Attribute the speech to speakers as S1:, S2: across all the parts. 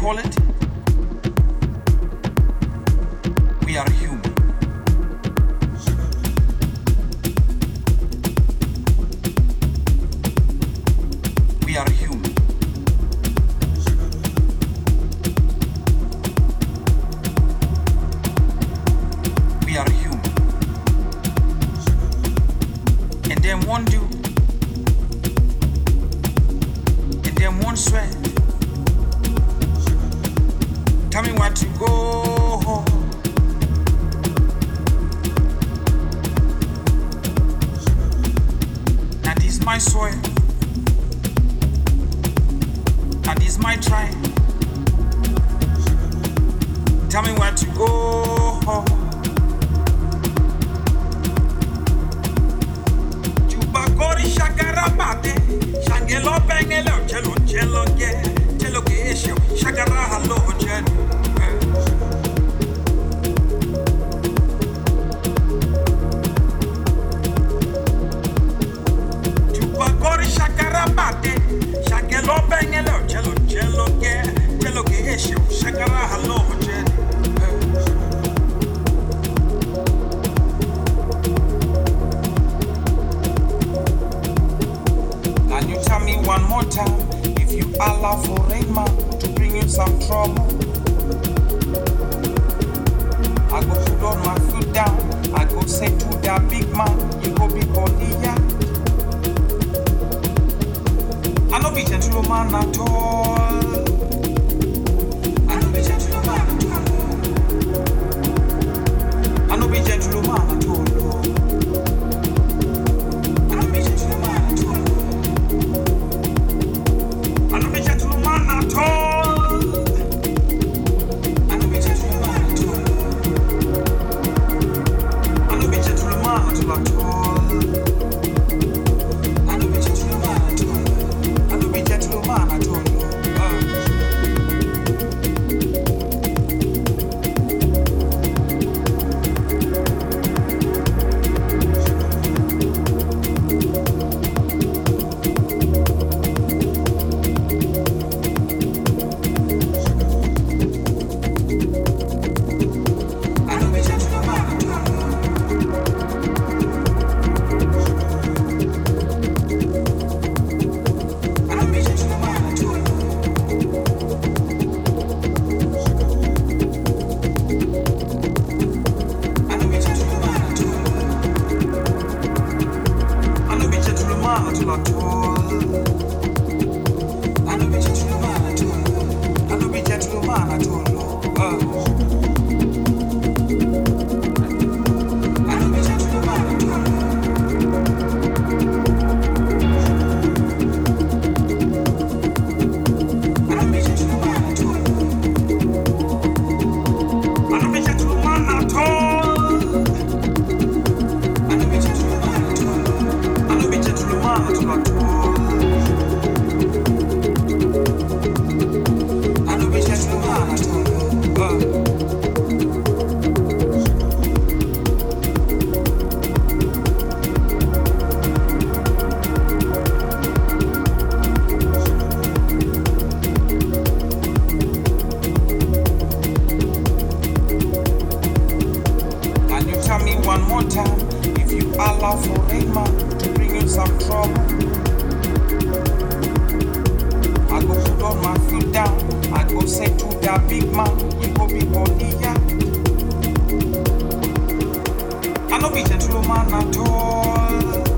S1: call it? allow for Rima to bring you some trouble. I go put all my feet down. I go say to that big man, you go be body ya. I no be gentleman at all.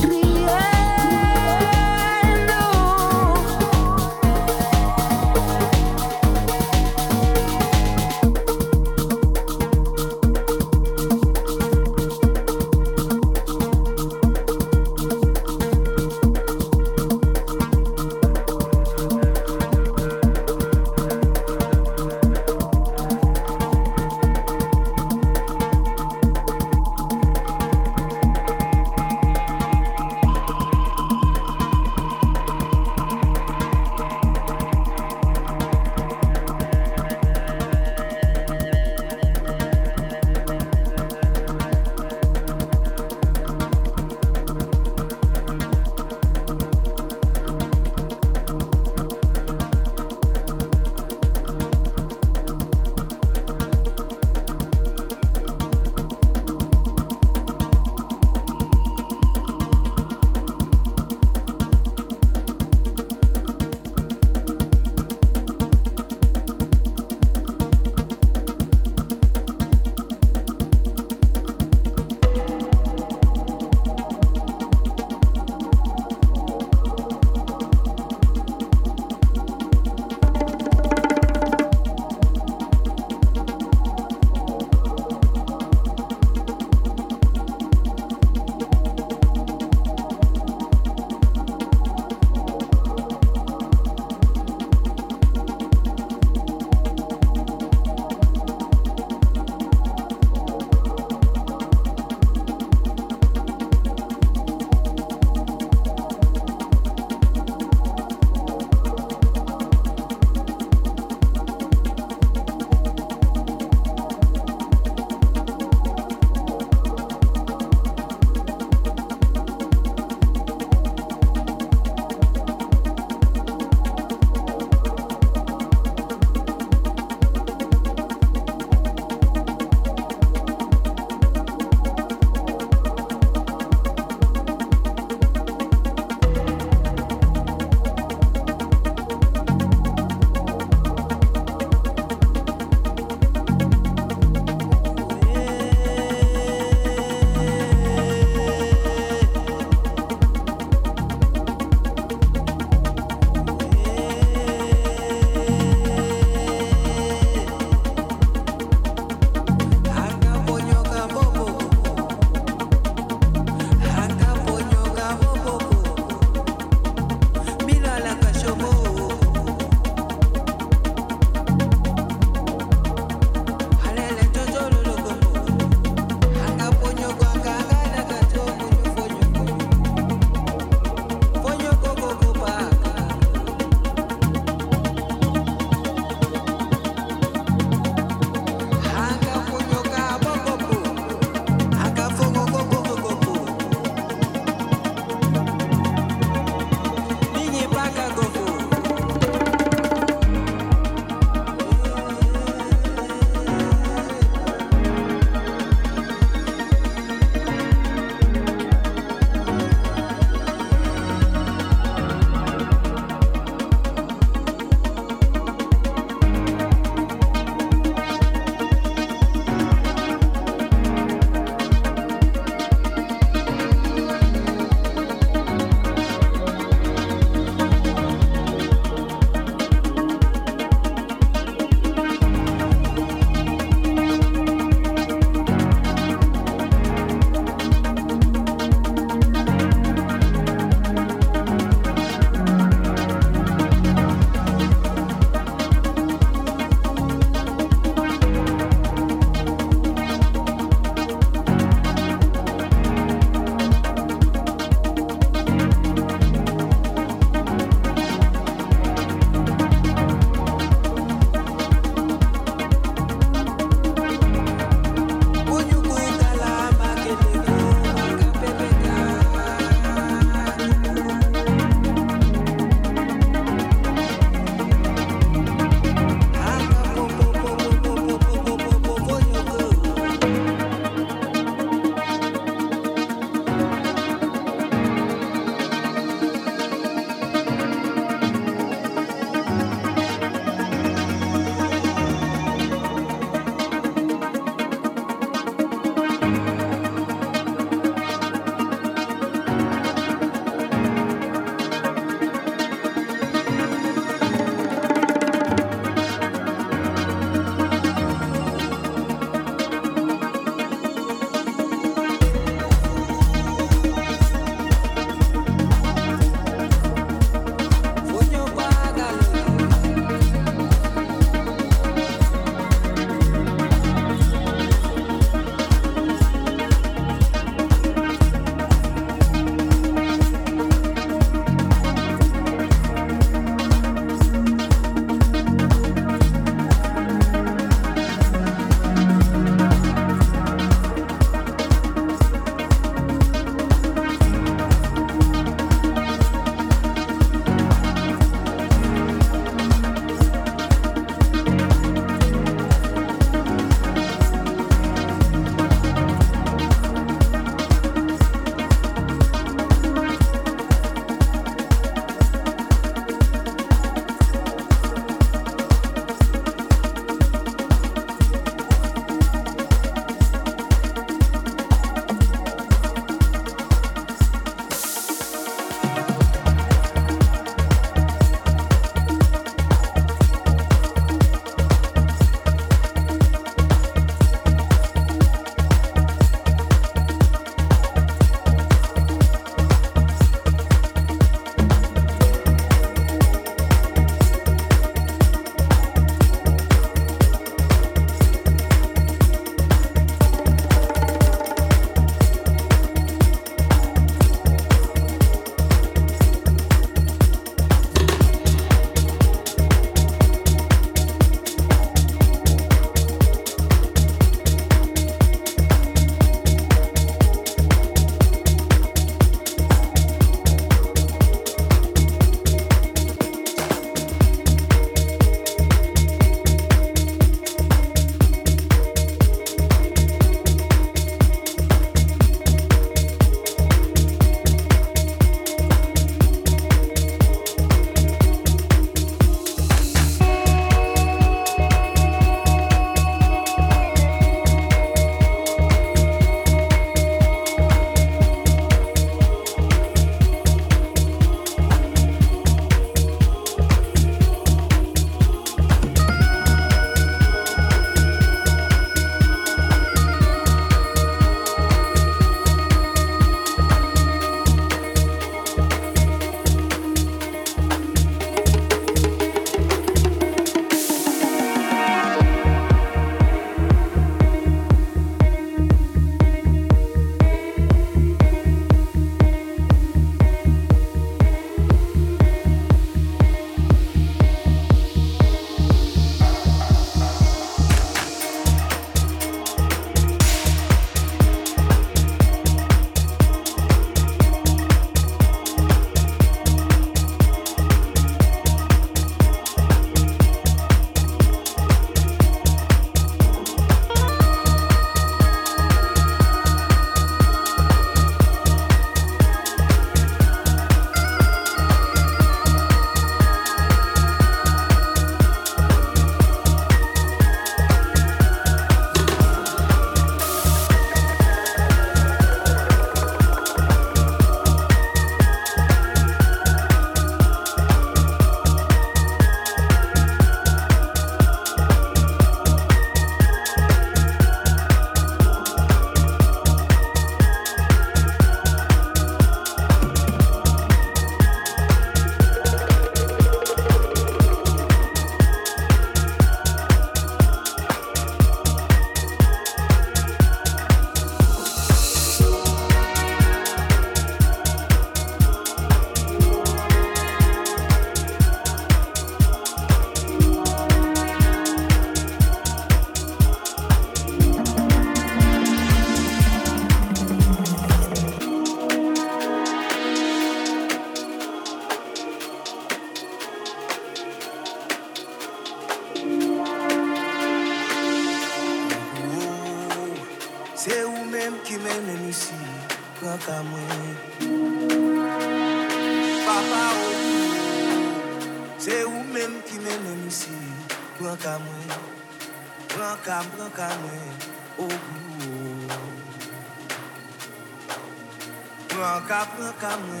S2: Pran ka, pran ka mwen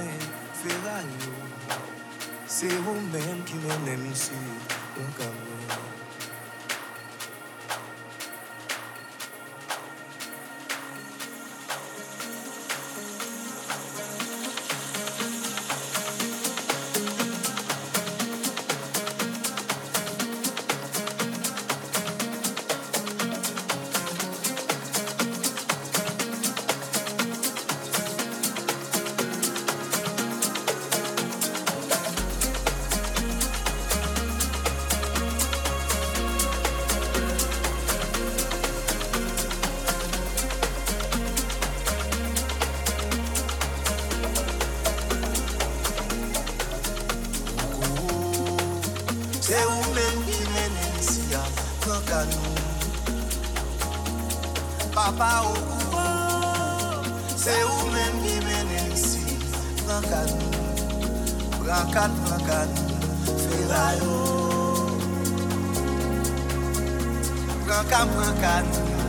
S2: can't, can't.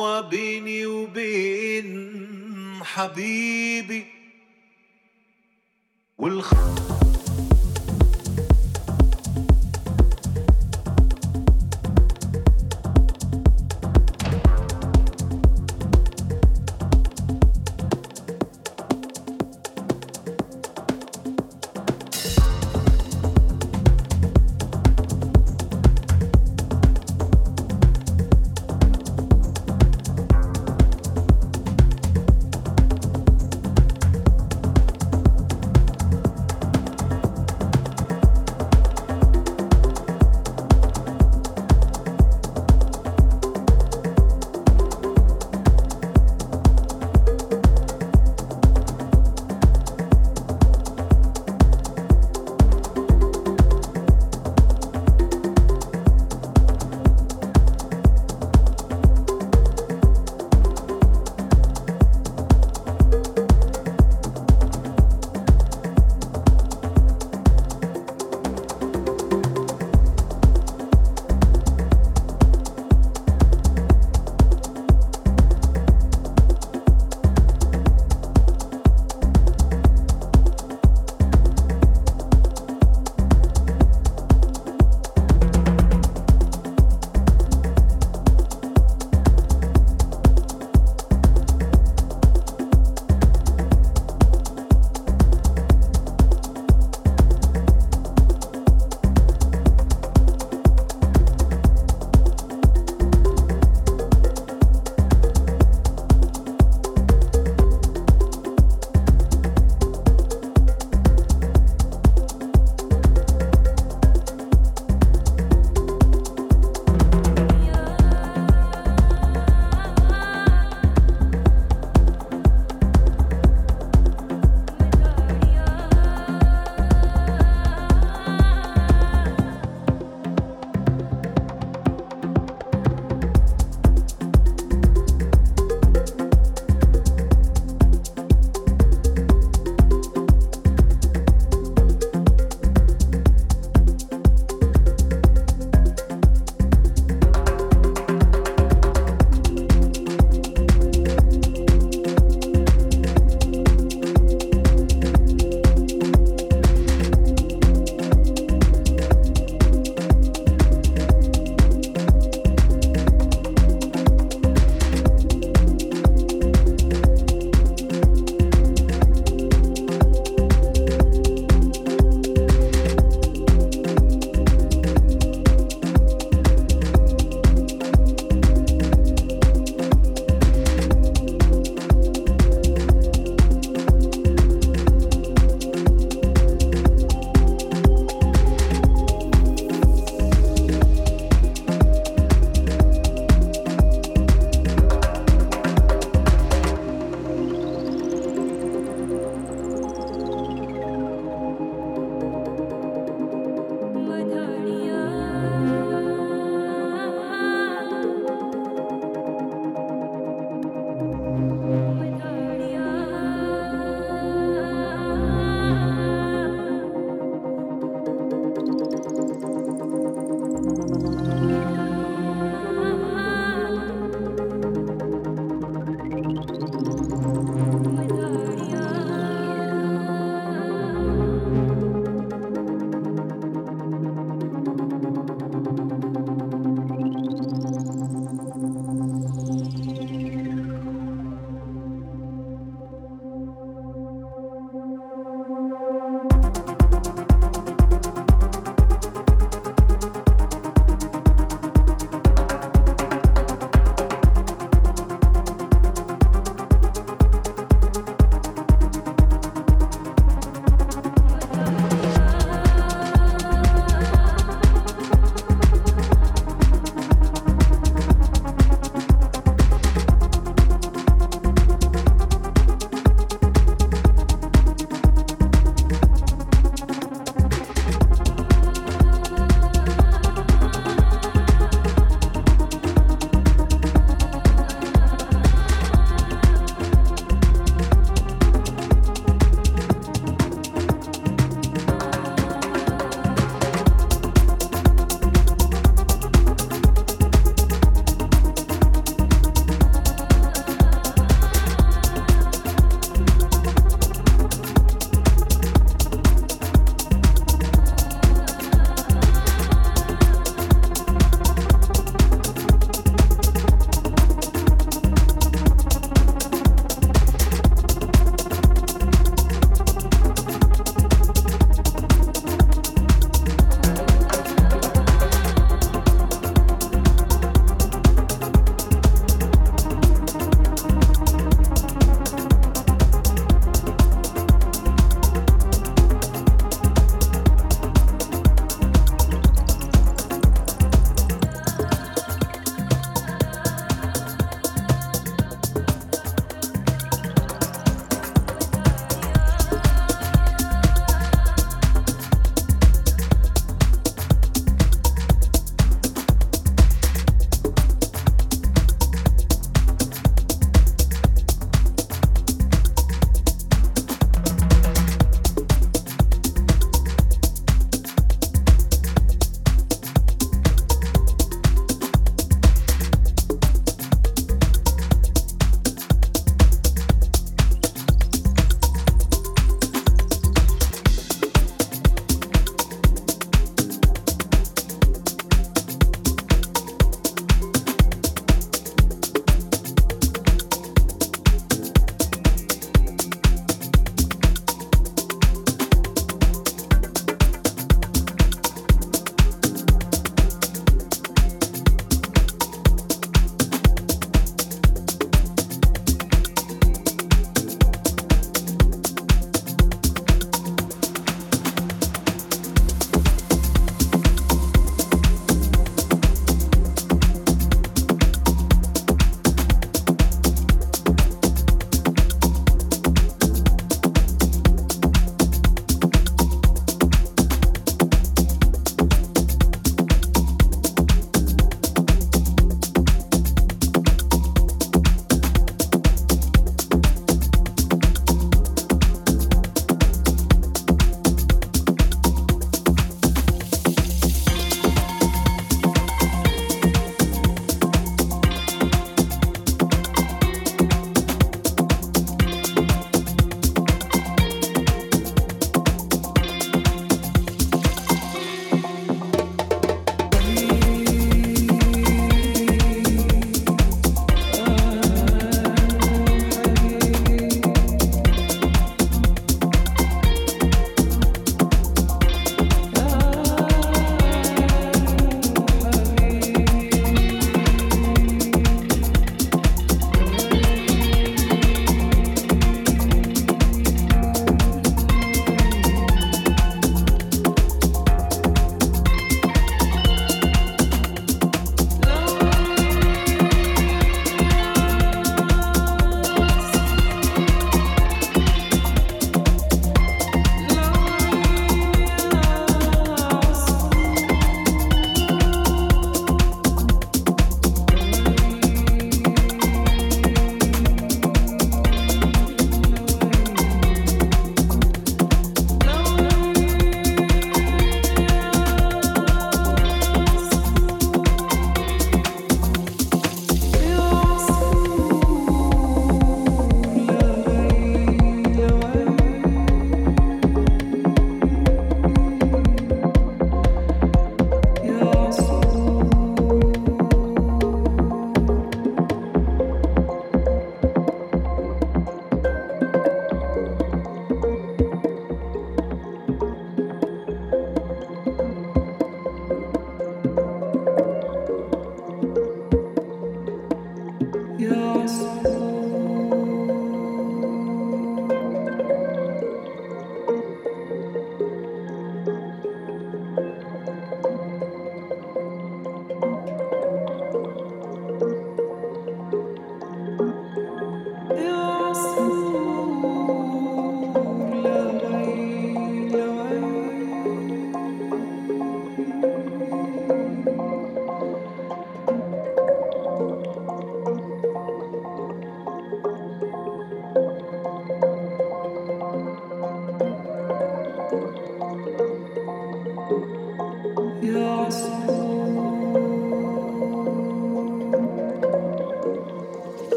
S3: وبيني وبين حبيبي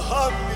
S4: heart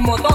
S5: ritmo.